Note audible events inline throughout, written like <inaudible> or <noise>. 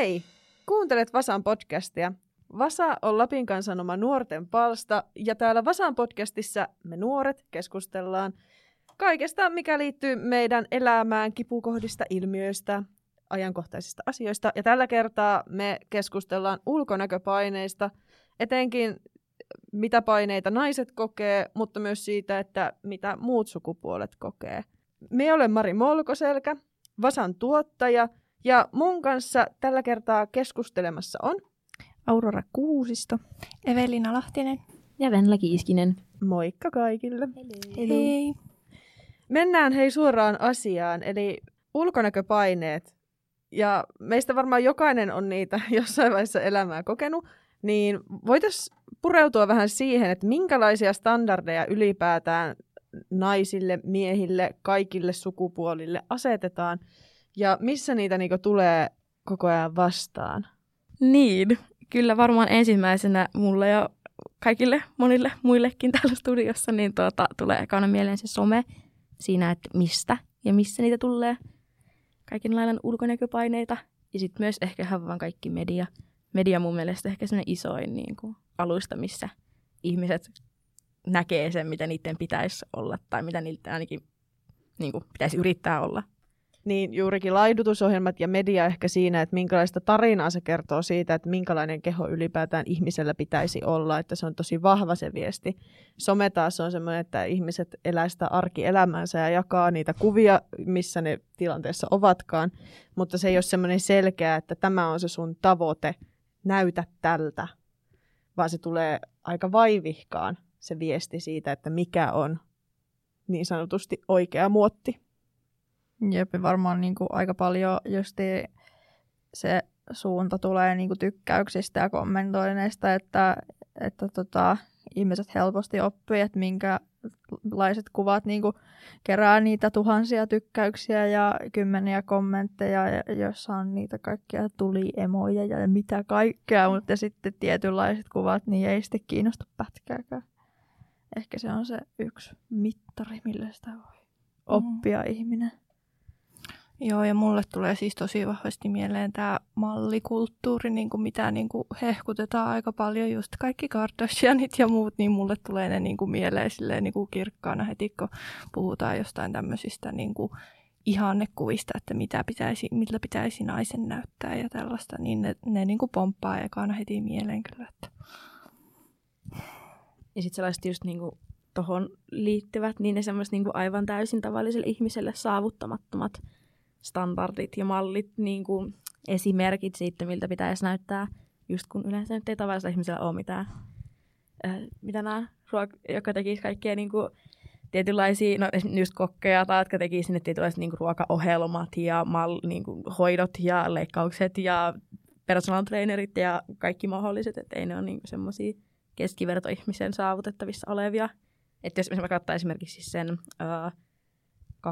Hei! Kuuntelet Vasan podcastia. Vasa on Lapin kansanoma nuorten palsta, ja täällä Vasan podcastissa me nuoret keskustellaan kaikesta, mikä liittyy meidän elämään, kipukohdista, ilmiöistä, ajankohtaisista asioista. Ja tällä kertaa me keskustellaan ulkonäköpaineista, etenkin mitä paineita naiset kokee, mutta myös siitä, että mitä muut sukupuolet kokee. Me olen Mari Molkoselkä, Vasan tuottaja, ja mun kanssa tällä kertaa keskustelemassa on Aurora Kuusisto, Evelina Lahtinen ja Venla Kiiskinen. Moikka kaikille. Hei. Hei. Mennään hei suoraan asiaan, eli ulkonäköpaineet. Ja meistä varmaan jokainen on niitä <laughs> jossain vaiheessa elämää kokenut, niin voitaisiin pureutua vähän siihen, että minkälaisia standardeja ylipäätään naisille, miehille, kaikille sukupuolille asetetaan ja missä niitä niinku tulee koko ajan vastaan. Niin, kyllä varmaan ensimmäisenä mulle ja kaikille monille muillekin täällä studiossa, niin tuota, tulee ekana mieleen se some siinä, että mistä ja missä niitä tulee. Kaikenlainen ulkonäköpaineita ja sitten myös ehkä ihan vaan kaikki media. Media mun mielestä ehkä semmoinen isoin niin kuin, alusta, missä ihmiset näkee sen, mitä niiden pitäisi olla tai mitä niiltä ainakin niin kuin, pitäisi yrittää olla niin juurikin laidutusohjelmat ja media ehkä siinä, että minkälaista tarinaa se kertoo siitä, että minkälainen keho ylipäätään ihmisellä pitäisi olla, että se on tosi vahva se viesti. Some taas on semmoinen, että ihmiset elää sitä arkielämäänsä ja jakaa niitä kuvia, missä ne tilanteessa ovatkaan, mutta se ei ole semmoinen selkeä, että tämä on se sun tavoite, näytä tältä, vaan se tulee aika vaivihkaan se viesti siitä, että mikä on niin sanotusti oikea muotti. Jep, varmaan niin kuin aika paljon justi se suunta tulee niin kuin tykkäyksistä ja kommentoinneista, että, että tota, ihmiset helposti oppii, että minkälaiset kuvat niin kuin kerää niitä tuhansia tykkäyksiä ja kymmeniä kommentteja, joissa on niitä kaikkia tuliemoja ja mitä kaikkea, mutta sitten tietynlaiset kuvat niin ei sitten kiinnosta pätkääkään. Ehkä se on se yksi mittari, millä sitä voi oppia mm. ihminen. Joo, ja mulle tulee siis tosi vahvasti mieleen tämä mallikulttuuri, niin kuin mitä niin kuin hehkutetaan aika paljon, just kaikki Kardashianit ja muut, niin mulle tulee ne niin kuin mieleen silleen, niin kuin kirkkaana heti, kun puhutaan jostain tämmöisistä niin kuin ihannekuvista, että mitä pitäisi, miltä pitäisi naisen näyttää ja tällaista, niin ne, ne niin kuin pomppaa ekana heti mieleen kyllä. Että. Ja sitten sellaiset just niin kuin tohon liittyvät, niin ne semmoiset niin aivan täysin tavalliselle ihmiselle saavuttamattomat standardit ja mallit, niin kuin esimerkit siitä, miltä pitäisi näyttää, just kun yleensä nyt ei tavallisella ihmisellä ole mitään, äh, mitä nämä ruok- joka tekisi kaikkea niin kuin, tietynlaisia, no just kokkeja tai jotka teki sinne tietynlaiset niin kuin, ruokaohjelmat ja mal, niin kuin, hoidot ja leikkaukset ja personal trainerit ja kaikki mahdolliset, että ei ne ole niin semmoisia keskivertoihmisen saavutettavissa olevia. Että jos esimerkiksi katsotaan esimerkiksi sen uh, 2015-16,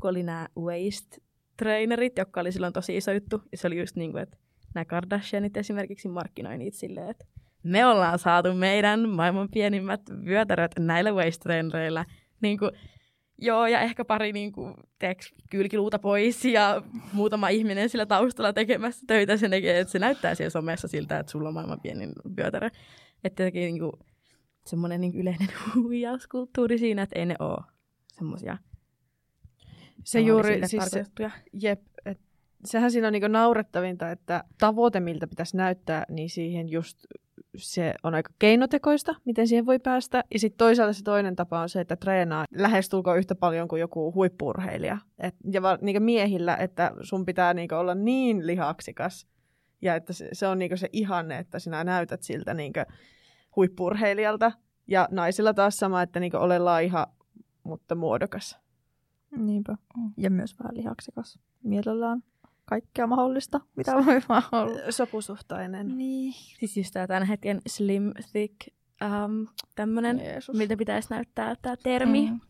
kun oli nämä waist-trainerit, jotka oli silloin tosi iso juttu. Ja se oli just niin kuin, että nämä Kardashianit esimerkiksi markkinoi niitä silleen, että me ollaan saatu meidän maailman pienimmät vyötäröt näillä waist-trainereillä. Niin kuin, joo, ja ehkä pari niin kuin, teeks, kylkiluuta pois ja muutama ihminen sillä taustalla tekemässä töitä sen että se näyttää siellä somessa siltä, että sulla on maailman pienin vyötärö. Että niin kuin, semmoinen niin yleinen <laughs> huijauskulttuuri siinä, että ei ne ole semmoisia se juuri, siis se, jep, et, sehän siinä on niinku naurettavinta, että tavoite, miltä pitäisi näyttää, niin siihen just se on aika keinotekoista, miten siihen voi päästä. Ja sitten toisaalta se toinen tapa on se, että treenaa lähestulkoon yhtä paljon kuin joku huippurheilija. Et, ja va, niinku miehillä, että sun pitää niinku olla niin lihaksikas. Ja että se, se on niinku se ihanne, että sinä näytät siltä niinku huippurheilijalta. Ja naisilla taas sama, että niinku ole laiha, mutta muodokas. Niinpä. Mm. Ja myös vähän lihaksikas. Mielellään kaikkea mahdollista, mitä voi <laughs> vaan olla. Sopusuhtainen. Niin. Siis just tämä tämän hetken slim, thick, um, tämmöinen, miltä pitäisi näyttää tämä termi. Mm.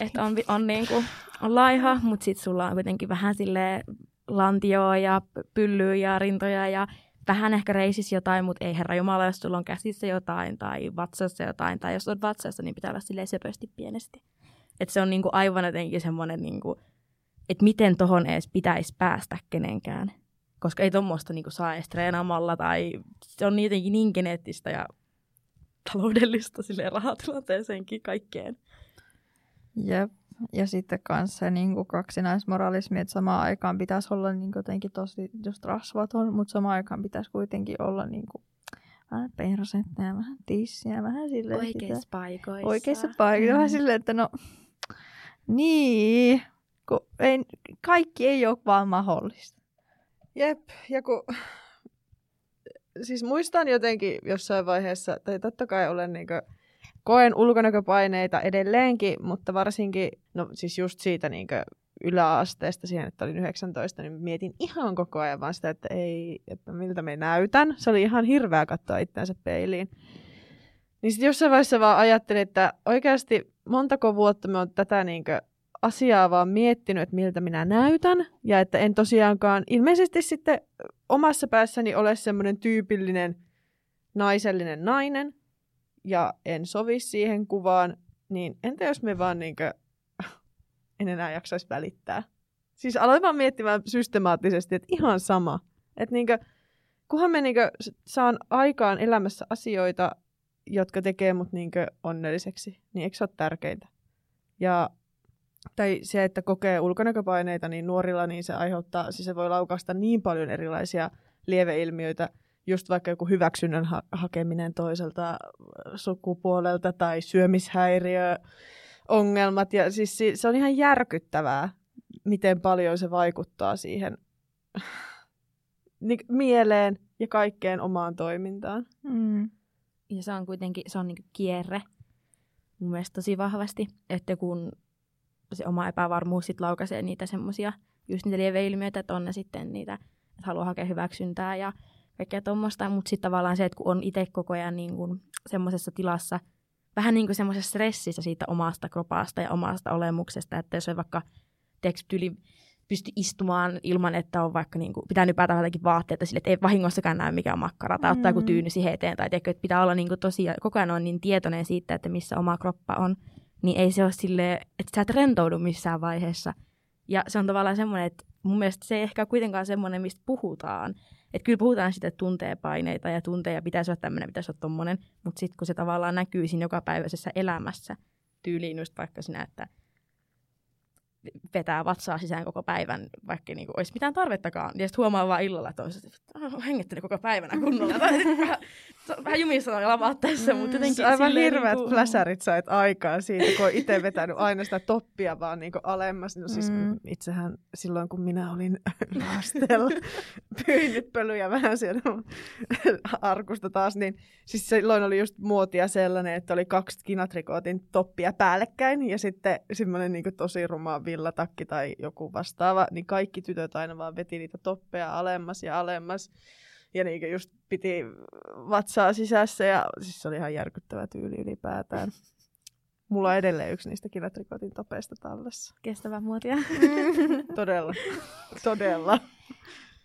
Että on, on, niinku, on laiha, mutta sitten sulla on kuitenkin vähän sille lantioa ja pyllyä ja rintoja ja vähän ehkä reisissä jotain, mutta ei herra Jumala, jos sulla on käsissä jotain tai vatsassa jotain, tai jos on vatsassa, niin pitää olla silleen söpösti pienesti. Että se on niinku aivan jotenkin semmoinen niinku että miten tohon edes pitäisi päästä kenenkään. Koska ei tuommoista niinku saa edes treenaamalla tai se on jotenkin niin geneettistä ja taloudellista sille rahatilanteeseenkin kaikkeen. Jep. Ja sitten kanssa se niin kuin kaksinaismoralismi, että samaan aikaan pitäisi olla niin jotenkin tosi just rasvaton, mutta samaan aikaan pitäisi kuitenkin olla niin kuin vähän persettä ja vähän tissiä, vähän silleen. Oikeissa sitä, paikoissa. Oikeissa paikoissa, mm. vähän silleen, että no niin, kun ei, kaikki ei ole vaan mahdollista. Jep, ja kun siis muistan jotenkin jossain vaiheessa, tai totta kai olen niin kuin, koen ulkonäköpaineita edelleenkin, mutta varsinkin, no siis just siitä niin yläasteesta siihen, että olin 19, niin mietin ihan koko ajan vaan sitä, että ei, että miltä me näytän. Se oli ihan hirveä katsoa itseänsä peiliin. Niin sitten jossain vaiheessa vaan ajattelin, että oikeasti montako vuotta me on tätä niin asiaa vaan miettinyt, että miltä minä näytän. Ja että en tosiaankaan ilmeisesti sitten omassa päässäni ole semmoinen tyypillinen naisellinen nainen. Ja en sovi siihen kuvaan. Niin entä jos me vaan niinkö <laughs> en enää jaksaisi välittää. Siis aloin vaan miettimään systemaattisesti, että ihan sama. Että niinkö, kunhan me niinkö saan aikaan elämässä asioita, jotka tekee mut niinkö onnelliseksi, niin eikö se ole tärkeintä? Ja tai se, että kokee ulkonäköpaineita niin nuorilla, niin se aiheuttaa, siis se voi laukasta niin paljon erilaisia lieveilmiöitä, just vaikka joku hyväksynnän ha- hakeminen toiselta sukupuolelta tai syömishäiriö, ongelmat. Ja siis se on ihan järkyttävää, miten paljon se vaikuttaa siihen <laughs> mieleen ja kaikkeen omaan toimintaan. Mm. Ja se on kuitenkin se on niin kierre mun mielestä tosi vahvasti, että kun se oma epävarmuus sit laukaisee niitä semmoisia just niitä lieveilmiöitä, että on ne sitten niitä, että haluaa hakea hyväksyntää ja kaikkea tuommoista, mutta sitten tavallaan se, että kun on itse koko ajan niin semmoisessa tilassa, vähän niin kuin semmoisessa stressissä siitä omasta kropasta ja omasta olemuksesta, että jos on vaikka tekstyli pysty istumaan ilman, että on vaikka niin kuin, pitää nypätä jotenkin vaatteita sille, että ei vahingossakaan näy mikään makkara tai ottaa joku mm. tyyny siihen eteen tai tiedätkö, että pitää olla niin kuin tosi, koko ajan on niin tietoinen siitä, että missä oma kroppa on, niin ei se ole silleen, että sä et rentoudu missään vaiheessa. Ja se on tavallaan semmoinen, että mun mielestä se ei ehkä kuitenkaan semmoinen, mistä puhutaan. Että kyllä puhutaan sitten, että tuntee paineita ja tuntee ja pitäisi olla tämmöinen, pitäisi olla tommonen, mutta sitten kun se tavallaan näkyy siinä jokapäiväisessä elämässä, tyyliin just vaikka sinä, että vetää vatsaa sisään koko päivän, vaikka niinku olisi mitään tarvettakaan. Ja sitten huomaa vaan illalla, että on hengittänyt koko päivänä kunnolla. <laughs> vähän, vähän jumissa on tässä, mm, mutta jotenkin... Aivan hirveät niinku... fläsärit sait aikaa siitä, kun on itse vetänyt aina sitä toppia vaan niinku alemmas. No siis mm. itsehän silloin, kun minä olin <laughs> lastella, pyin nyt pölyjä vähän siellä arkusta taas, niin siis silloin oli just muotia sellainen, että oli kaksi kinatrikootin toppia päällekkäin ja sitten semmoinen niinku tosi ruma villatakki tai joku vastaava, niin kaikki tytöt aina vaan veti niitä toppeja alemmas ja alemmas. Ja niin just piti vatsaa sisässä ja siis se oli ihan järkyttävä tyyli ylipäätään. <laughs> Mulla on edelleen yksi niistä kilatrikotin topeista tallessa. Kestävä muotia. <laughs> Todella. Todella.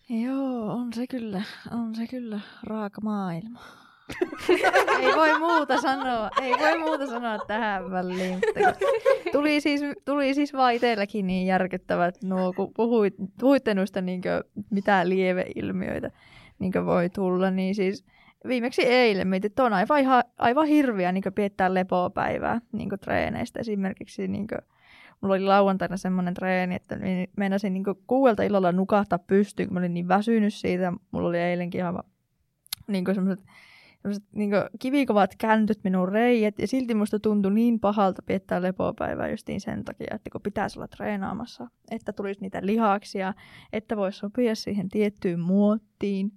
Joo, on se kyllä. On se kyllä raaka maailma. Ei voi muuta sanoa, ei voi muuta sanoa tähän väliin. Tuli siis, tuli siis vaan itselläkin niin järkyttävät nuo, kun puhuit, puhuitte noista niin mitä lieveilmiöitä niin voi tulla, niin siis viimeksi eilen mietin, että on aivan, ihan, aivan hirviä niin piettää lepopäivää niin treeneistä. Esimerkiksi niin mulla oli lauantaina semmoinen treeni, että meinasin niin kuuelta illalla nukahtaa pystyyn, kun mä olin niin väsynyt siitä. Mulla oli eilenkin ihan niin semmoiset niin kivikovat käntyt minun reijät, ja silti musta tuntui niin pahalta piettää lepopäivää justiin sen takia, että kun pitäisi olla treenaamassa, että tulisi niitä lihaksia, että voisi sopia siihen tiettyyn muottiin,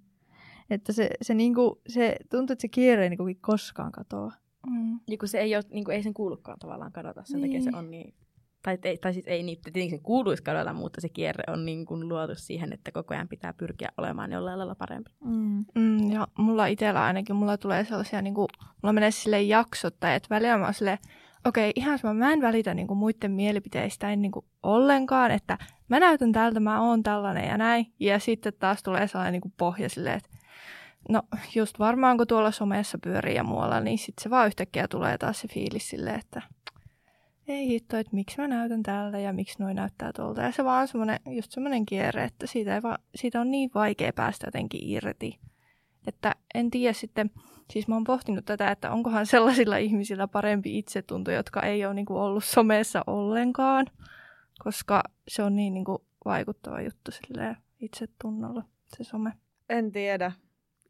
että se, se, niinku, se tuntuu, että se kierre ei niinku koskaan katoa. Mm. Ja kun se ei, ole, niinku, ei sen kuulukaan tavallaan kadota, sen niin. takia se niin. on niin tai, tai, tai siis ei niin, tietenkin kuuluisi kadota, mutta se kierre on niin kuin luotu siihen, että koko ajan pitää pyrkiä olemaan jollain lailla parempi. Mm. Mm, ja mulla itsellä ainakin, mulla tulee sellaisia, niin kuin, mulla menee sille jaksotta, että välillä mä sille, okei, okay, ihan sama, mä en välitä niin kuin muiden mielipiteistä en niin kuin ollenkaan, että mä näytän tältä, mä oon tällainen ja näin. Ja sitten taas tulee sellainen niin kuin pohja silleen, että no just varmaan kun tuolla somessa pyörii ja muualla, niin sitten se vaan yhtäkkiä tulee taas se fiilis silleen, että ei hitto, että miksi mä näytän tältä ja miksi noin näyttää tuolta. Ja se vaan on semmoinen, just semmoinen kierre, että siitä, ei va, siitä on niin vaikea päästä jotenkin irti. Että en tiedä sitten, siis mä oon pohtinut tätä, että onkohan sellaisilla ihmisillä parempi itsetunto, jotka ei ole niin kuin ollut somessa ollenkaan, koska se on niin, niin kuin vaikuttava juttu silleen itsetunnolla, se some. En tiedä.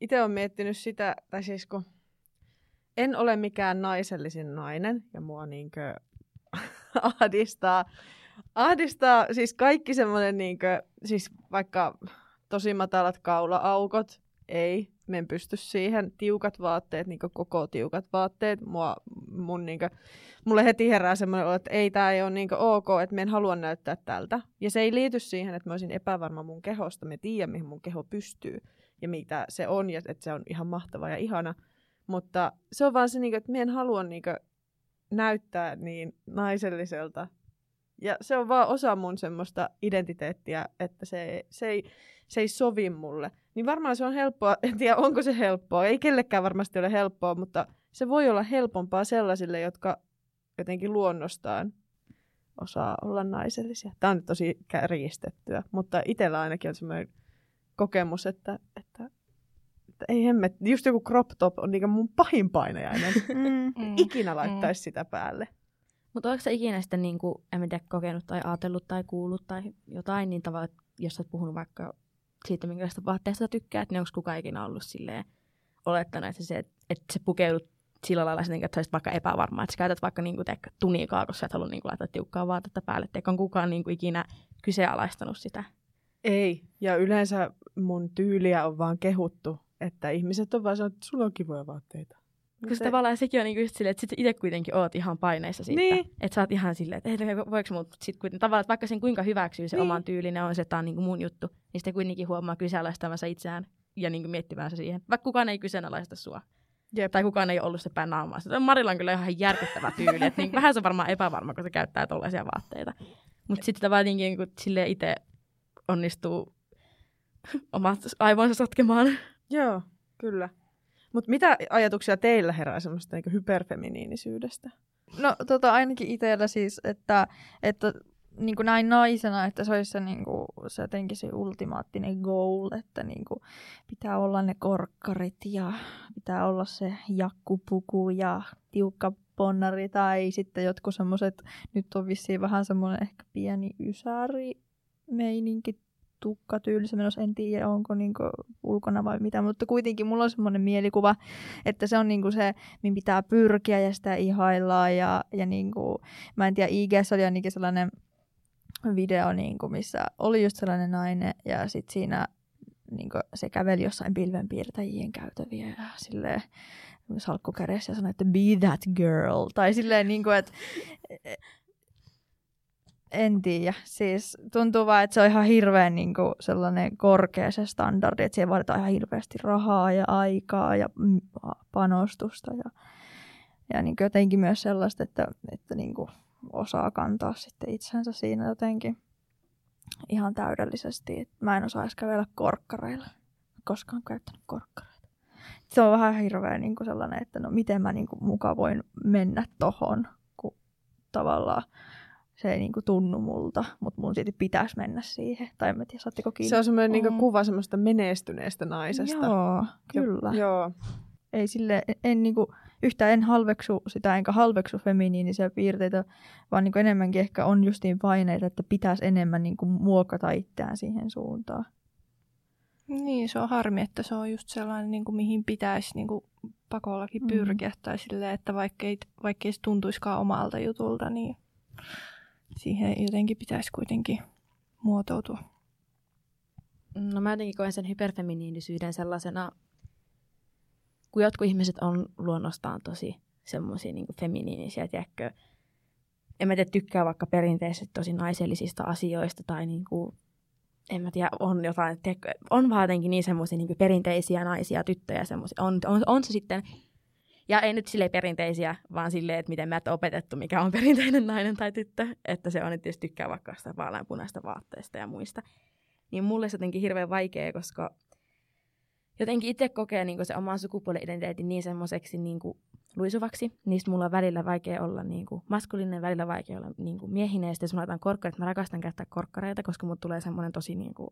Itse olen miettinyt sitä, tai siis kun en ole mikään naisellisin nainen, ja mua niinkö <laughs> ahdistaa, ahdistaa siis kaikki semmoinen niinkö, siis vaikka tosi matalat kaula-aukot, ei, me en pysty siihen. Tiukat vaatteet, niin koko tiukat vaatteet, mua, mun, niin kuin, mulle heti herää semmoinen että ei tämä ei ole niin ok, että me en halua näyttää tältä. Ja se ei liity siihen, että mä olisin epävarma mun kehosta. Me tiedän, mihin mun keho pystyy ja mitä se on ja että se on ihan mahtava ja ihana. Mutta se on vaan se, niin kuin, että me en halua niin kuin, näyttää niin naiselliselta. Ja se on vaan osa mun semmoista identiteettiä, että se, se, ei, se ei sovi mulle. Niin varmaan se on helppoa, <laughs> en tiedä onko se helppoa, ei kellekään varmasti ole helppoa, mutta se voi olla helpompaa sellaisille, jotka jotenkin luonnostaan osaa olla naisellisia. Tämä on tosi kärjistettyä, mutta itsellä ainakin on semmoinen kokemus, että, että, että ei hemmet, just joku crop top on niin mun pahin painajainen. <laughs> Mm. Ikinä laittaisi mm. sitä päälle. Mutta oletko sä ikinä sitten, niin kuin, en tiedä, kokenut tai ajatellut tai kuullut tai jotain, niin tavallaan, jos olet puhunut vaikka siitä, minkälaista vaatteesta tykkäät, niin onko kukaan ikinä ollut silleen olettanut, että se, että se pukeudut sillä lailla, että sä vaikka epävarma, että sä käytät vaikka niin kuin, teekö, tunikaa, koska sä et halua niin kuin, laittaa tiukkaa vaatetta päälle, että on kukaan niin kuin, ikinä kyseenalaistanut sitä. Ei, ja yleensä mun tyyliä on vaan kehuttu, että ihmiset on vaan sanonut, että sulla on kivoja vaatteita. Koska se... tavallaan sekin on niinku just silleen, että sit itse kuitenkin oot ihan paineissa siitä. Niin. Että sä oot ihan silleen, että ei, voiko mut sit kuitenkin, tavallaan, että vaikka sen kuinka hyväksyy se niin. oman tyylinen on se, että on niinku mun juttu, niin sitten kuitenkin huomaa kyseenalaistavansa itseään ja niinku miettivänsä siihen. Vaikka kukaan ei kyseenalaista sua. Jep. Tai kukaan ei ollut se päin naamaa. Marilla on kyllä ihan järkyttävä tyyli. että niin, vähän se on varmaan epävarma, kun se käyttää tuollaisia vaatteita. Mutta sitten tavallaan niin kuin sille itse onnistuu omat aivonsa sotkemaan. Joo, kyllä. Mutta mitä ajatuksia teillä herää semmoista niin hyperfeminiinisyydestä? No tota, ainakin itsellä siis, että, että niin kuin näin naisena, että se olisi se, niin kuin, se jotenkin se ultimaattinen goal, että niin kuin, pitää olla ne korkkarit ja pitää olla se jakkupuku ja tiukka ponnari tai sitten jotkut semmoiset, nyt on vissiin vähän semmoinen ehkä pieni ysäri meininki tukkatyylissä menossa. En tiedä, onko niinku ulkona vai mitä, mutta kuitenkin mulla on semmoinen mielikuva, että se on niinku se, mihin pitää pyrkiä ja sitä ihaillaan. Ja, ja niinku, mä en tiedä, IG oli ainakin sellainen video, niinku, missä oli just sellainen nainen ja sitten siinä niinku, se käveli jossain pilvenpiirtäjien käytäviä ja silleen salkku ja sanoi, että be that girl. Tai silleen, niin kuin, että en tiedä. Siis tuntuu vaan, että se on ihan hirveän niin kuin sellainen korkea se standardi, että siihen vaaditaan ihan hirveästi rahaa ja aikaa ja panostusta. Ja, ja niin jotenkin myös sellaista, että, että niin kuin osaa kantaa sitten itsensä siinä jotenkin ihan täydellisesti. Mä en osaa edes kävellä korkkareilla. Koskaan käyttänyt korkkareita. Se on vähän hirveä niin kuin sellainen, että no miten mä niin kuin muka voin mennä tohon, kun tavallaan se ei niinku tunnu multa, mutta mun silti pitäisi mennä siihen. Tai en tiedä, saatteko kiinni. Se on semmoinen niinku mm. kuva semmoista menestyneestä naisesta. Joo, kyllä. Jo, joo. Ei sille, en niinku, yhtään en halveksu sitä, enkä halveksu feminiinisiä piirteitä, vaan niinku enemmänkin ehkä on justiin paineita, että pitäisi enemmän niinku muokata itseään siihen suuntaan. Niin, se on harmi, että se on just sellainen, niin kuin, mihin pitäisi niin kuin, pakollakin mm. pyrkiä. Mm. Tai silleen, että vaikkei, vaikkei se tuntuisikaan omalta jutulta, niin siihen jotenkin pitäisi kuitenkin muotoutua. No mä jotenkin koen sen hyperfeminiinisyyden sellaisena, kun jotkut ihmiset on luonnostaan tosi semmoisia niin feminiinisiä, tiedätkö, en mä tiedä, tykkää vaikka perinteisesti tosi naisellisista asioista tai niin kuin, en mä tiedä, on jotain, tiedätkö, on vaan jotenkin niin semmoisia niin perinteisiä naisia, tyttöjä, semmoisia, on, on, on, se sitten ja ei nyt sille perinteisiä, vaan silleen, että miten mä et opetettu, mikä on perinteinen nainen tai tyttö. Että se on, että jos tykkää vaikka sitä vaaleanpunaista vaatteista ja muista. Niin mulle se jotenkin hirveän vaikea, koska jotenkin itse kokee niin se oman sukupuoli-identiteetin niin semmoiseksi niin luisuvaksi. Niistä mulla on välillä vaikea olla niin kuin, välillä vaikea olla niin kuin, miehinen. Ja sitten jos mä laitan korkkarit, mä rakastan käyttää korkkareita, koska mulla tulee semmoinen tosi niin kuin,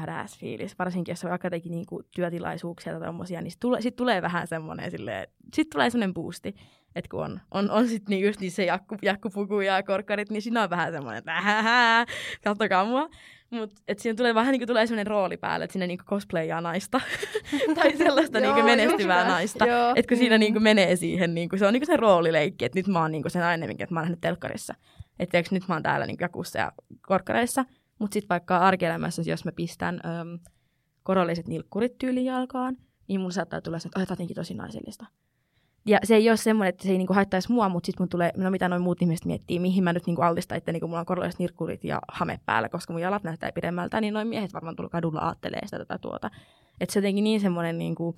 badass fiilis. Varsinkin jos on vaikka jotenkin niin kuin, työtilaisuuksia tai tommosia, niin sitten tulee, sit tulee vähän semmoinen silleen, sit tulee semmoinen boosti. Että kun on, on, on sitten niin just se jakku, jakkupuku ja korkkarit, niin siinä on vähän semmoinen, että ähähä, kattokaa mua. Mutta siinä tulee vähän niin kuin tulee sellainen rooli päälle, että sinne niin cosplayaa naista <laughs> tai sellaista niin menestyvää naista. Että kun siinä mm. niin kuin menee siihen, niin kuin, se on niin kuin se roolileikki, että nyt mä oon niin kuin se nainen, minkä mä oon nähnyt telkkarissa. Että nyt mä oon täällä niin kuin jakussa ja korkkareissa. Mutta sitten vaikka arkielämässä, jos mä pistän äm, korolliset nilkkurit tyyliin jalkaan, niin mun saattaa tulla se, että oh, tosi naisellista. Ja se ei ole semmoinen, että se ei niinku haittaisi mua, mutta sitten mun tulee, no mitä noin muut ihmiset miettii, mihin mä nyt niinku altistan, että niinku mulla on korolliset nirkkurit ja hame päällä, koska mun jalat näyttää pidemmältä, niin noin miehet varmaan tulla kadulla aattelee sitä tätä tuota. Että se jotenkin niin semmoinen niinku,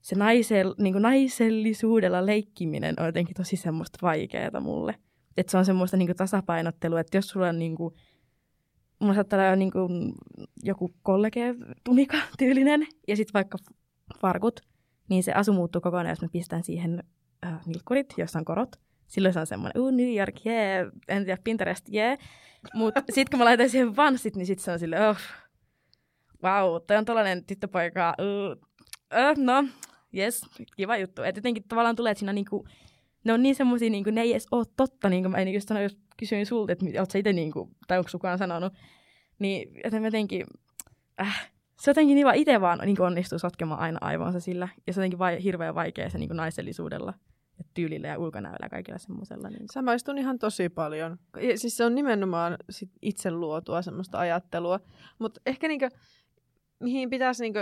se naisel, niinku naisellisuudella leikkiminen on jotenkin tosi semmoista vaikeaa mulle. Että se on semmoista niinku tasapainottelua, että jos sulla on niinku, mulla saattaa olla niinku joku kollege tunika <laughs> tyylinen ja sitten vaikka farkut, niin se asu muuttuu kokonaan, jos mä pistän siihen äh, nilkkurit, jossa on korot. Silloin se on semmoinen, uu, New York, yeah, en tiedä, Pinterest, yeah. Mutta <laughs> sitten kun mä laitan siihen vanssit, niin sitten se on silleen, oh, wow, toi on tollainen tyttöpoika, uh, uh, no, yes, kiva juttu. Että jotenkin tavallaan tulee, että siinä niinku, ne on niin semmoisia, niinku, ne ei edes ole totta, niin kuin mä just sanoin, jos kysyin sulta, että oot sä itse, niinku, tai onko kukaan sanonut, niin jotenkin, äh, se jotenkin niin vaan itse vaan niin onnistuu sotkemaan aina aivonsa sillä. Ja se jotenkin vai, hirveän vaikea se niin naisellisuudella ja tyylillä ja ulkonäöllä ja kaikilla semmoisella. Niin. Samaistun ihan tosi paljon. Ja siis se on nimenomaan sit itse luotua semmoista ajattelua. Mutta ehkä niinku, mihin pitäisi, niinku,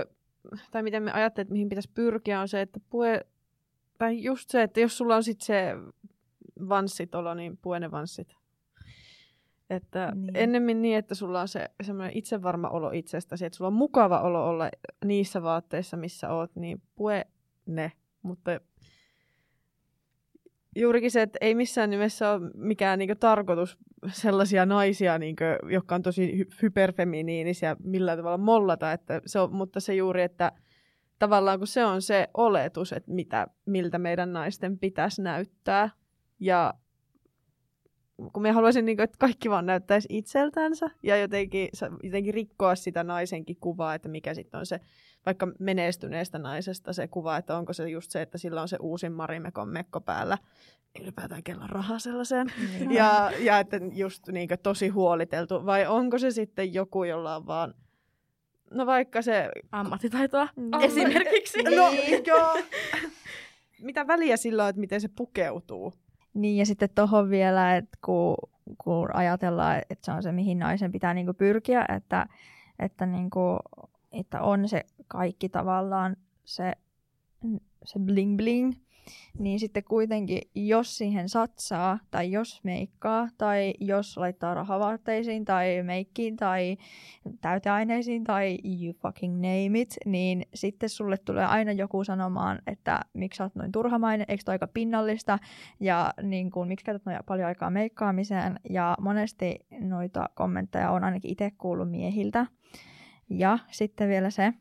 tai miten me ajattelemme, että mihin pitäisi pyrkiä, on se, että pue, tai just se, että jos sulla on sitten se vanssitolo, niin pue ne vanssit. Että niin. ennemmin niin, että sulla on se semmoinen itsevarma olo itsestäsi, että sulla on mukava olo olla niissä vaatteissa, missä oot, niin pue ne. Mutta juurikin se, että ei missään nimessä ole mikään niinku tarkoitus sellaisia naisia, niinku, jotka on tosi hy- hyperfeminiinisiä, millään tavalla mollata, että se on, mutta se juuri, että tavallaan kun se on se oletus, että mitä, miltä meidän naisten pitäisi näyttää, ja kun me haluaisin, niin kuin, että kaikki vaan näyttäisi itseltänsä ja jotenkin, jotenkin rikkoa sitä naisenkin kuvaa, että mikä sitten on se vaikka menestyneestä naisesta se kuva, että onko se just se, että sillä on se uusin Marimekon mekko päällä, ylipäätään kello rahaa sellaiseen, mm. ja, ja että just niin kuin, tosi huoliteltu, vai onko se sitten joku, jolla on vaan No vaikka se... Ammattitaitoa mm. esimerkiksi. No joo. <laughs> Mitä väliä sillä on, että miten se pukeutuu? Niin ja sitten tuohon vielä, että kun, kun ajatellaan, että se on se, mihin naisen pitää niinku pyrkiä, että, että, niinku, että on se kaikki tavallaan se, se bling bling, niin sitten kuitenkin, jos siihen satsaa, tai jos meikkaa, tai jos laittaa rahavaatteisiin, tai meikkiin, tai täyteaineisiin, tai you fucking name it, niin sitten sulle tulee aina joku sanomaan, että miksi sä oot noin turhamainen, eikö toi aika pinnallista, ja niin kuin, miksi käytät noin paljon aikaa meikkaamiseen, ja monesti noita kommentteja on ainakin itse kuullut miehiltä. Ja sitten vielä se,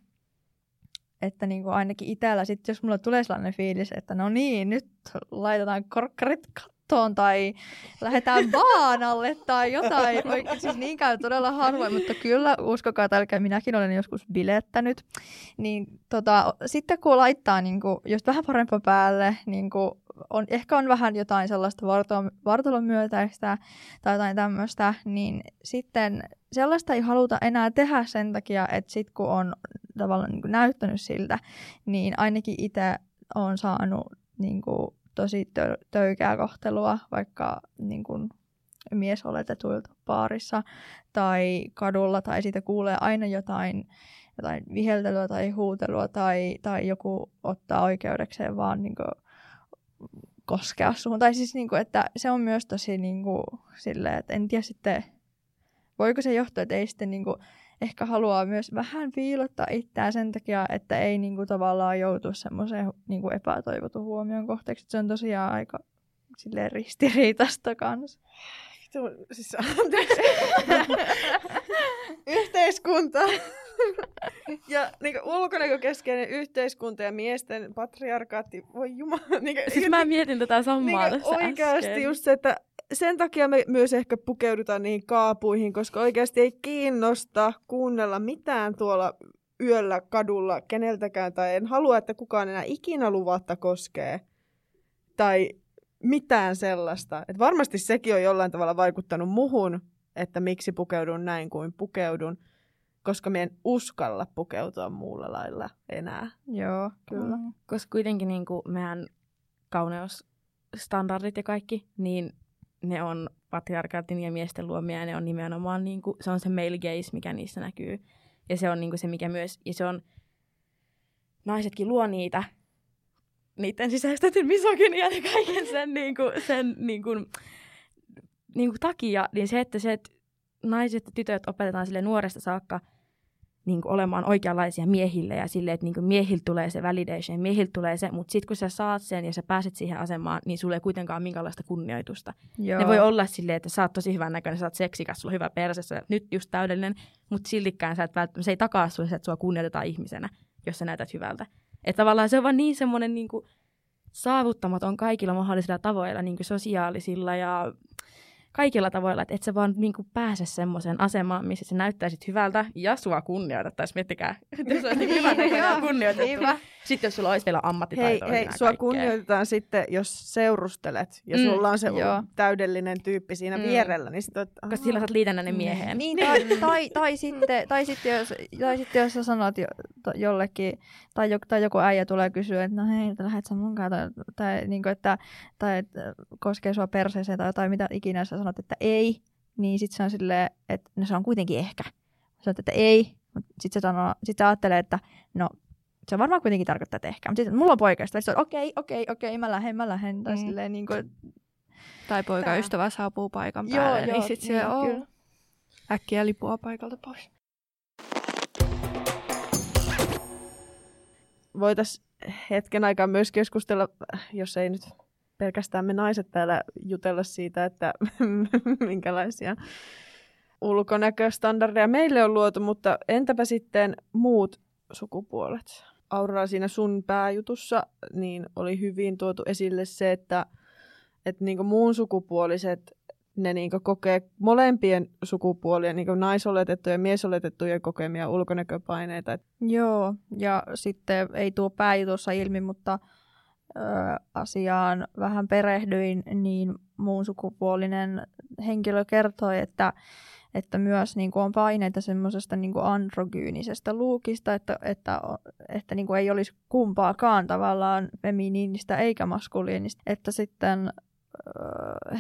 että niin kuin ainakin itsellä, sit jos mulla tulee sellainen fiilis, että no niin, nyt laitetaan korkkarit kattoon tai lähdetään <laughs> baanalle tai jotain. Oikein, siis niin käy todella harvoin, mutta kyllä uskokaa tälkään, minäkin olen joskus bilettänyt. Niin tota, sitten kun laittaa niin kuin, just vähän parempaa päälle, niin kuin, on, ehkä on vähän jotain sellaista vartalon myötäistä tai jotain tämmöistä, niin sitten sellaista ei haluta enää tehdä sen takia, että sit kun on tavallaan niin kuin näyttänyt siltä, niin ainakin itse on saanut niin kuin, tosi tö- töykää kohtelua vaikka niin kuin, miesoletetuilta paarissa tai kadulla tai siitä kuulee aina jotain, jotain viheltelyä tai huutelua tai, tai joku ottaa oikeudekseen vaan niin kuin, koskea suhun. Tai siis, niin kuin, että se on myös tosi niin kuin, silleen, että en tiedä sitten, voiko se johtaa, että ei sitten niin kuin, ehkä haluaa myös vähän piilottaa itseään sen takia, että ei niin kuin, tavallaan joutu semmoiseen niin kuin epätoivotun huomion kohteeksi. Se on tosiaan aika silleen ristiriitasta kanssa. Siis, <laughs> Yhteiskunta. ja niin ulkonäkökeskeinen yhteiskunta ja miesten patriarkaatti, voi jumala. Niin kuin, siis mä mietin tätä samaa niin oikeasti äsken. just se, että sen takia me myös ehkä pukeudutaan niihin kaapuihin, koska oikeasti ei kiinnosta kuunnella mitään tuolla yöllä kadulla keneltäkään, tai en halua, että kukaan enää ikinä luvatta koskee. Tai mitään sellaista. Et varmasti sekin on jollain tavalla vaikuttanut muhun, että miksi pukeudun näin kuin pukeudun, koska me en uskalla pukeutua muulla lailla enää. Joo, kyllä. Mm. Koska kuitenkin niin kuin meidän kauneusstandardit ja kaikki, niin ne on patriarkaatin ja miesten luomia ja ne on nimenomaan, niin kuin, se on se male gaze, mikä niissä näkyy. Ja se on niin kuin se, mikä myös, ja se on, naisetkin luo niitä, niiden sisäistetyn misogynian ja kaiken sen, niin kuin, sen niin kuin, niin kuin takia, niin se, että se, että naiset ja tytöt opetetaan sille nuoresta saakka niin kuin olemaan oikeanlaisia miehille ja sille, että niin kuin miehiltä tulee se validation, miehiltä tulee se, mutta sitten kun sä saat sen ja sä pääset siihen asemaan, niin sulle ei kuitenkaan minkäänlaista kunnioitusta. Joo. Ne voi olla silleen, että sä oot tosi hyvän näköinen, sä oot seksikäs, sulla on hyvä perse, sä nyt just täydellinen, mutta siltikään sä et välttämättä, se ei takaa sulle, että sua kunnioitetaan ihmisenä, jos sä näytät hyvältä. Että tavallaan se on vaan niin semmoinen niin kuin saavuttamaton kaikilla mahdollisilla tavoilla, niin kuin sosiaalisilla ja kaikilla tavoilla, että et sä vaan niin kuin pääse semmoiseen asemaan, missä sä näyttäisit hyvältä ja sua kunnioitettaisiin. Miettikää, <laughs> että jos olisi <laughs> niin hyvä kunnioitettu. Sitten jos sulla olisi vielä ammattitaitoa. Hei, hei sua kaikkea. kunnioitetaan sitten, jos seurustelet ja mm, sulla on se joo. täydellinen tyyppi siinä mm. vierellä. Niin sit, Koska uh-huh. sillä saat liitännäinen mieheen. Niin, tai, <laughs> tai, tai, sitten, tai, sitten, jos, tai sitten jos sä sanot jo, to, jollekin, tai, jo, tai joku äijä tulee kysyä, että no hei, että lähdet sä munkaan, tai, tai, niin kuin, että, tai että koskee sua perseeseen, tai, tai mitä ikinä sä sanot, että ei, niin sitten se on silleen, että no se on kuitenkin ehkä. Sä sanot, että ei, sitten se, sanoo, sit se ajattelee, että no se varmaan kuitenkin tarkoittaa, että ehkä. Mutta sitten mulla on poikaista, että okei, okei, okei, mä lähden, mä lähden. Tai, mm. silleen, niin kuin, tai poikaystävä saapuu paikan päälle, joo, niin joo, sitten se on kyllä. äkkiä lipua paikalta pois. Voitaisiin hetken aikaa myös keskustella, jos ei nyt pelkästään me naiset täällä jutella siitä, että <laughs> minkälaisia ulkonäköstandardeja meille on luotu, mutta entäpä sitten muut sukupuolet? Aurora siinä sun pääjutussa niin oli hyvin tuotu esille se, että, että niin muun sukupuoliset ne niin kokee molempien sukupuolien, niin naisoletettujen ja miesoletettujen kokemia ulkonäköpaineita. Joo, ja sitten ei tuo pääjutussa ilmi, mutta ö, asiaan vähän perehdyin, niin muun sukupuolinen henkilö kertoi, että että myös niin kuin on paineita semmoisesta niin kuin androgyynisestä luukista, että, että, että niin kuin ei olisi kumpaakaan tavallaan feminiinistä eikä maskuliinista, että sitten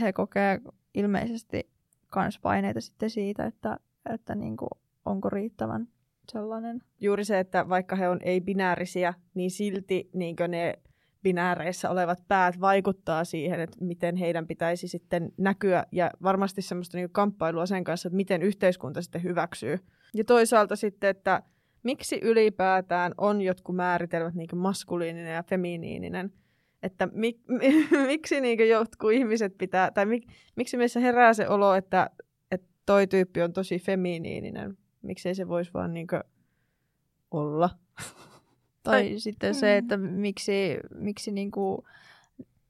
he kokee ilmeisesti myös paineita sitten siitä, että, että niin kuin, onko riittävän sellainen. Juuri se, että vaikka he on ei-binäärisiä, niin silti niin ne binääreissä olevat päät vaikuttaa siihen, että miten heidän pitäisi sitten näkyä ja varmasti semmoista niin kamppailua sen kanssa, että miten yhteiskunta sitten hyväksyy. Ja toisaalta sitten, että miksi ylipäätään on jotkut määritelmät niin maskuliininen ja feminiininen. Että mi, mi, <laughs> miksi niin jotkut ihmiset pitää, tai mi, miksi meissä herää se olo, että, että toi tyyppi on tosi feminiininen. Miksei se voisi vaan niin olla. <laughs> Tai Ai. sitten se, että mm. miksi, miksi niinku,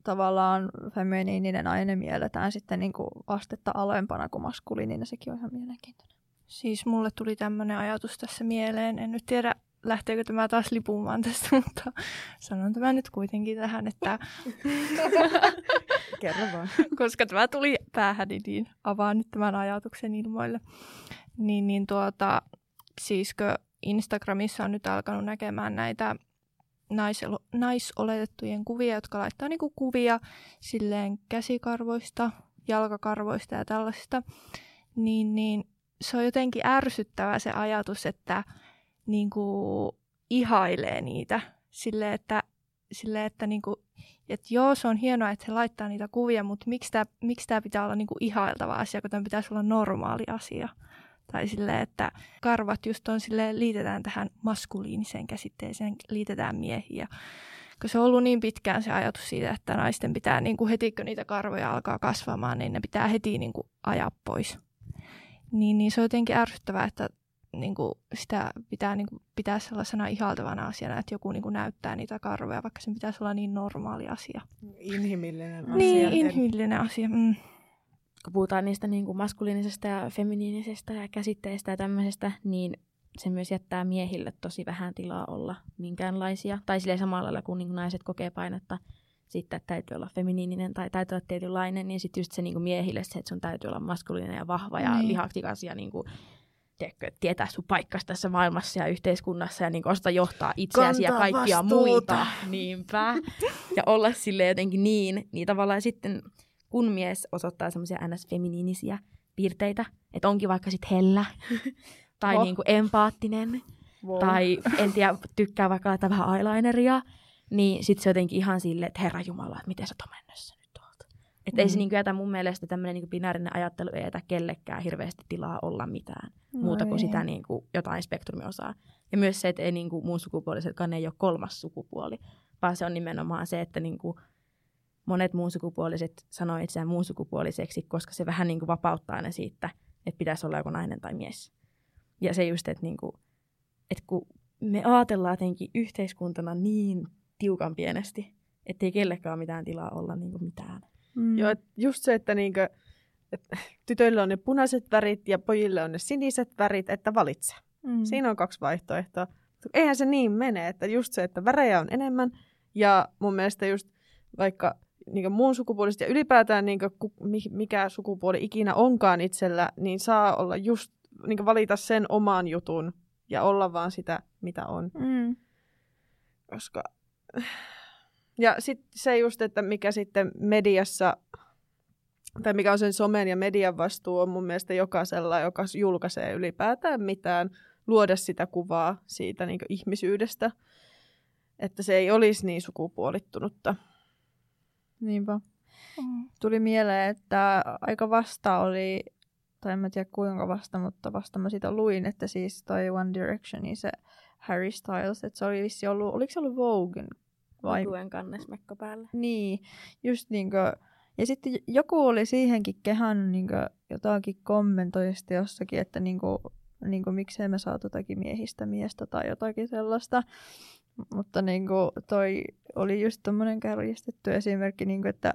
tavallaan feminiininen aine mielletään sitten niinku astetta alempana kuin maskuliininen, sekin on ihan mielenkiintoinen. Siis mulle tuli tämmöinen ajatus tässä mieleen. En nyt tiedä, lähteekö tämä taas lipumaan tästä, <laughs> mutta sanon tämä nyt kuitenkin tähän, että... <laughs> Kerro vaan. Koska tämä tuli päähäni, niin avaan nyt tämän ajatuksen ilmoille. Niin, niin tuota, siiskö Instagramissa on nyt alkanut näkemään näitä naiselo- naisoletettujen kuvia, jotka laittaa niinku kuvia silleen käsikarvoista, jalkakarvoista ja tällaista, niin, niin se on jotenkin ärsyttävä se ajatus, että niinku ihailee niitä sille, että, sille, että niinku, et joo, se on hienoa, että he laittaa niitä kuvia, mutta miksi tämä miksi pitää olla niinku ihailtava asia, kun tämä pitäisi olla normaali asia. Tai silleen, että karvat just on silleen, liitetään tähän maskuliiniseen käsitteeseen, liitetään miehiä. Kun se on ollut niin pitkään se ajatus siitä, että naisten pitää niin kuin heti, kun niitä karvoja alkaa kasvamaan, niin ne pitää heti niin kuin ajaa pois. Niin, niin se on jotenkin ärsyttävää, että niin kuin, sitä pitää niin kuin, pitää sellaisena ihaltavana asiana, että joku niin kuin, näyttää niitä karvoja, vaikka sen pitäisi olla niin normaali asia. Inhimillinen asia. Niin, inhimillinen asia. Mm. Kun puhutaan niistä niin kuin maskuliinisesta ja feminiinisesta ja käsitteistä ja tämmöisestä, niin se myös jättää miehille tosi vähän tilaa olla minkäänlaisia. Tai sille samalla lailla, kun niin naiset kokee painetta sitten, että täytyy olla feminiininen tai täytyy olla tietynlainen, niin sitten just se niin kuin miehille se, että sun täytyy olla maskuliininen ja vahva ja niin. lihaksikas ja niin kuin, tiedätkö, tietää sun paikkas tässä maailmassa ja yhteiskunnassa ja niin osta johtaa itseäsi Kantaa ja kaikkia vastuuta. muita. Niinpä. ja olla sille jotenkin niin, niin tavallaan sitten kun mies osoittaa semmoisia ns-feminiinisiä piirteitä, että onkin vaikka sitten hellä <laughs> tai oh. niinku empaattinen wow. tai en tiedä, tykkää vaikka laittaa vähän eyelineria, niin sitten se jotenkin ihan silleen, että herra Jumala, että miten sä oot mennessä nyt tuolta. Että mm. ei se mm. niinku jätä mun mielestä tämmöinen niinku binäärinen ajattelu ei jätä kellekään hirveästi tilaa olla mitään no muuta kuin ei. sitä niinku jotain spektrumiosaa. Ja myös se, että ei niinku muun sukupuolisetkaan ei ole kolmas sukupuoli, vaan se on nimenomaan se, että niinku monet muun sukupuoliset sanoo itseään muun sukupuoliseksi, koska se vähän niinku vapauttaa ne siitä, että pitäisi olla joku nainen tai mies. Ja se just, että niinku, että kun me ajatellaan jotenkin yhteiskuntana niin tiukan pienesti, ettei kellekään mitään tilaa olla niin kuin mitään. Mm. Joo, just se, että niinku, et tytöillä on ne punaiset värit ja pojille on ne siniset värit, että valitse. Mm. Siinä on kaksi vaihtoehtoa. Eihän se niin mene, että just se, että värejä on enemmän ja mun mielestä just vaikka niin muun sukupuoliset ja ylipäätään niin kuin, mikä sukupuoli ikinä onkaan itsellä, niin saa olla just niin valita sen oman jutun ja olla vaan sitä, mitä on. Mm. Koska ja sitten se just, että mikä sitten mediassa, tai mikä on sen somen ja median vastuu, on mun mielestä jokaisella, joka julkaisee ylipäätään mitään, luoda sitä kuvaa siitä niin ihmisyydestä, että se ei olisi niin sukupuolittunutta. Niinpä. Mm. Tuli mieleen, että aika vasta oli, tai en tiedä kuinka vasta, mutta vasta mä siitä luin, että siis toi One Direction, se Harry Styles, että se oli vissi ollut, oliko se ollut Vogue vai... Luen kannesmekko päällä. Niin, just niinkö, ja sitten joku oli siihenkin kehannut niinkö jotakin kommentoista jossakin, että niinkö, niinkö miksei me saa miehistä miestä tai jotakin sellaista. Mutta niinkö toi oli just tommonen kärjistetty esimerkki, niinkö, että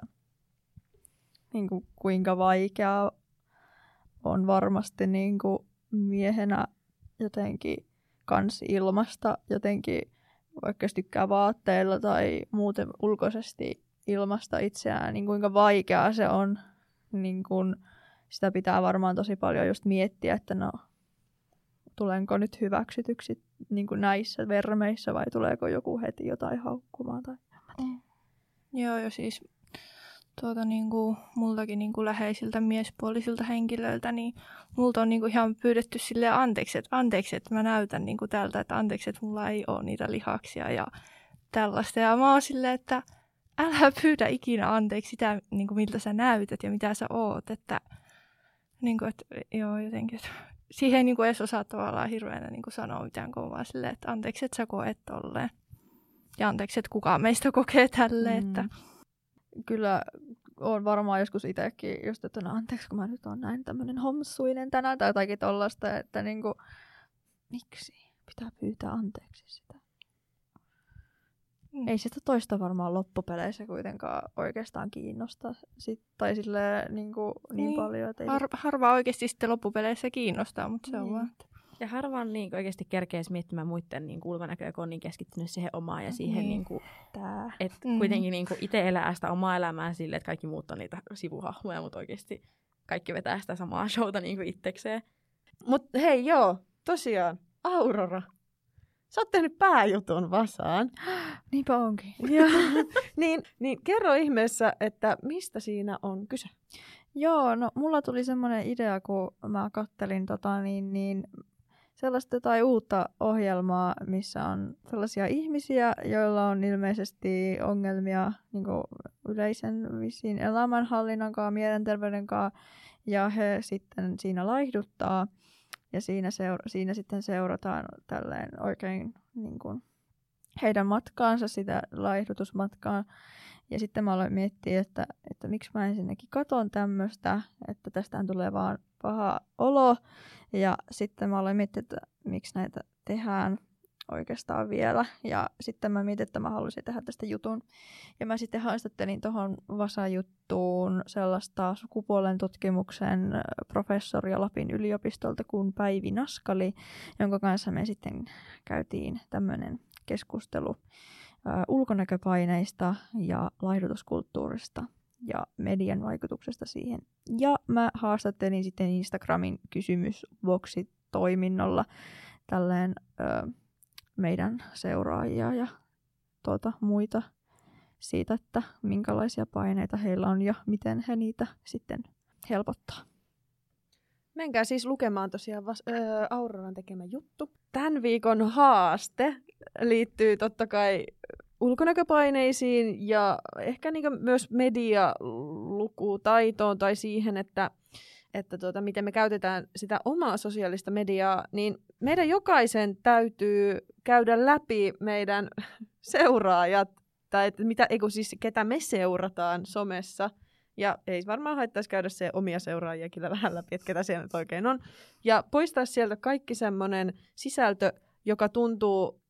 niinkö, kuinka vaikeaa on varmasti niinkö miehenä jotenkin kans ilmasta jotenkin vaikka jos tykkää vaatteilla tai muuten ulkoisesti ilmasta itseään, niin kuinka vaikeaa se on, niin kun sitä pitää varmaan tosi paljon just miettiä, että no, tulenko nyt hyväksytyksi niin kuin näissä vermeissä vai tuleeko joku heti jotain haukkumaan. Tai... Mm. Joo, ja siis tuota, niin kuin, multakin niin kuin läheisiltä miespuolisilta henkilöiltä, niin multa on niin kuin, ihan pyydetty sille anteeksi, että anteeksi, että mä näytän niin kuin, tältä, että anteeksi, että mulla ei ole niitä lihaksia ja tällaista. Ja mä oon silleen, että älä pyydä ikinä anteeksi sitä, niin kuin, miltä sä näytät ja mitä sä oot. Että, niin kuin, että joo, jotenkin, että siihen ei niin kuin, edes osaa tavallaan hirveänä niin kuin, sanoa mitään, kun vaan silleen, että anteeksi, että sä koet tolleen. Ja anteeksi, että kukaan meistä kokee tälleen, mm. että kyllä on varmaan joskus itsekin just, että no anteeksi, kun mä nyt on näin tämmöinen homsuinen tänään tai jotakin tollasta, että niinku, miksi pitää pyytää anteeksi sitä. Mm. Ei sitä toista varmaan loppupeleissä kuitenkaan oikeastaan kiinnosta. Sit, tai sille niin, kuin, niin, niin paljon. Että ei... Har, harva oikeasti sitten loppupeleissä kiinnostaa, mutta se niin. on vaan. Ja harvaan niin oikeasti kerkeisi miettimään muiden niin ulkonäköä, kun on niin keskittynyt siihen omaan ja siihen, niin. Niin kuin, että mm. kuitenkin niin kuin itse elää sitä omaa elämää sille, että kaikki muut on niitä sivuhahmoja, mutta oikeasti kaikki vetää sitä samaa showta niin kuin itsekseen. Mutta hei joo, tosiaan, Aurora. Sä oot tehnyt pääjutun Vasaan. <gasps> Niinpä onkin. <laughs> niin, niin kerro ihmeessä, että mistä siinä on kyse? Joo, no mulla tuli semmoinen idea, kun mä kattelin tota, niin, niin sellaista jotain uutta ohjelmaa, missä on sellaisia ihmisiä, joilla on ilmeisesti ongelmia niin yleisen vissiin elämänhallinnan kanssa, mielenterveyden kanssa, ja he sitten siinä laihduttaa, ja siinä, seura- siinä sitten seurataan tälleen oikein niin kuin, heidän matkaansa, sitä laihdutusmatkaa. Ja sitten mä aloin miettiä, että, että miksi mä ensinnäkin katon tämmöistä, että tästähän tulee vaan paha olo, Ja sitten mä aloin miettiä, että miksi näitä tehdään oikeastaan vielä. Ja sitten mä mietin, että mä haluaisin tehdä tästä jutun. Ja mä sitten haastattelin tuohon Vasa-juttuun sellaista sukupuolen tutkimuksen professoria Lapin yliopistolta kuin Päivi Naskali, jonka kanssa me sitten käytiin tämmöinen keskustelu ulkonäköpaineista ja laihdutuskulttuurista ja median vaikutuksesta siihen. Ja mä haastattelin sitten Instagramin kysymysboksi toiminnolla tälleen ö, meidän seuraajia ja tuota, muita siitä, että minkälaisia paineita heillä on ja miten he niitä sitten helpottaa. Menkää siis lukemaan tosiaan vas- äh, Auroran tekemä juttu. Tämän viikon haaste liittyy totta kai ulkonäköpaineisiin ja ehkä niin myös medialukutaitoon tai siihen, että, että tuota, miten me käytetään sitä omaa sosiaalista mediaa, niin meidän jokaisen täytyy käydä läpi meidän <laughs> seuraajat, tai että mitä, ei siis ketä me seurataan somessa, ja ei varmaan haittaisi käydä se omia seuraajia kyllä <laughs> vähän läpi, että ketä siellä nyt oikein on. Ja poistaa sieltä kaikki semmoinen sisältö, joka tuntuu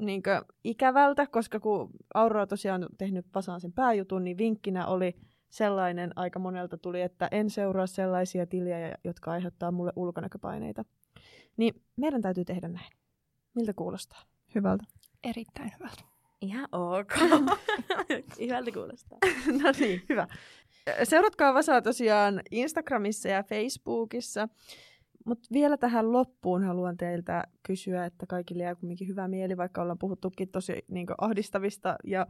niin ikävältä, koska kun Aurora tosiaan on tehnyt Pasaan sen pääjutun, niin vinkkinä oli sellainen aika monelta tuli, että en seuraa sellaisia tilejä, jotka aiheuttaa mulle ulkonäköpaineita. Niin meidän täytyy tehdä näin. Miltä kuulostaa? Hyvältä. Erittäin hyvältä. Ihan ok. <laughs> Hyvältä kuulostaa. <laughs> no niin, hyvä. Seuratkaa Vasaa tosiaan Instagramissa ja Facebookissa. Mutta vielä tähän loppuun haluan teiltä kysyä, että kaikille jää kuitenkin hyvä mieli, vaikka ollaan puhuttukin tosi niin ahdistavista ja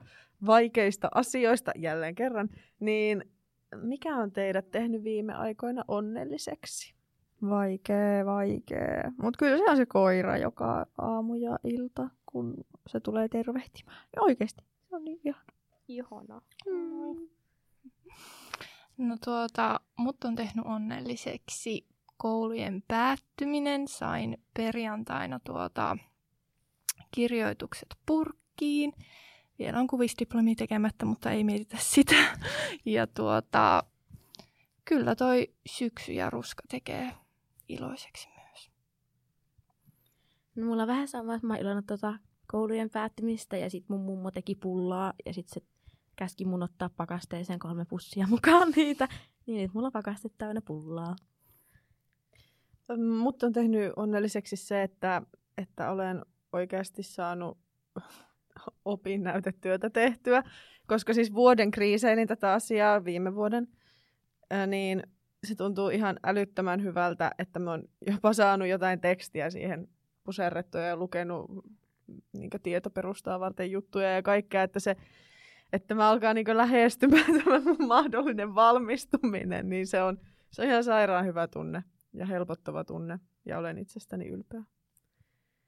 vaikeista asioista jälleen kerran, niin mikä on teidät tehnyt viime aikoina onnelliseksi? Vaikee, vaikee. Mutta kyllä se on se koira joka aamu ja ilta, kun se tulee tervehtimään. Ja oikeasti, se on niin ihana. Ihana. Mm. No tuota, mut on tehnyt onnelliseksi koulujen päättyminen. Sain perjantaina tuota kirjoitukset purkkiin. Vielä on kuvisdiplomi tekemättä, mutta ei mietitä sitä. <laughs> Ja tuota, kyllä toi syksy ja ruska tekee iloiseksi myös. No, mulla on vähän sama, että mä oon tuota koulujen päättymistä ja sitten mun mummo teki pullaa ja sitten se käski mun ottaa pakasteeseen kolme pussia mukaan niitä. Niin, että mulla on pakaste pullaa. Mut on tehnyt onnelliseksi se, että, että olen oikeasti saanut <laughs> opinnäytetyötä tehtyä, koska siis vuoden kriiseilin tätä asiaa viime vuoden, niin se tuntuu ihan älyttömän hyvältä, että mä oon jopa saanut jotain tekstiä siihen puserrettua ja lukenut niin tietoperustaa varten juttuja ja kaikkea, että se että mä alkaa niin lähestymään <laughs> tämä mahdollinen valmistuminen, niin se on, se on ihan sairaan hyvä tunne ja helpottava tunne ja olen itsestäni ylpeä.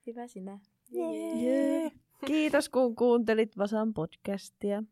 Hyvä sinä. Yeah. Yeah. Kiitos kun kuuntelit Vasan podcastia.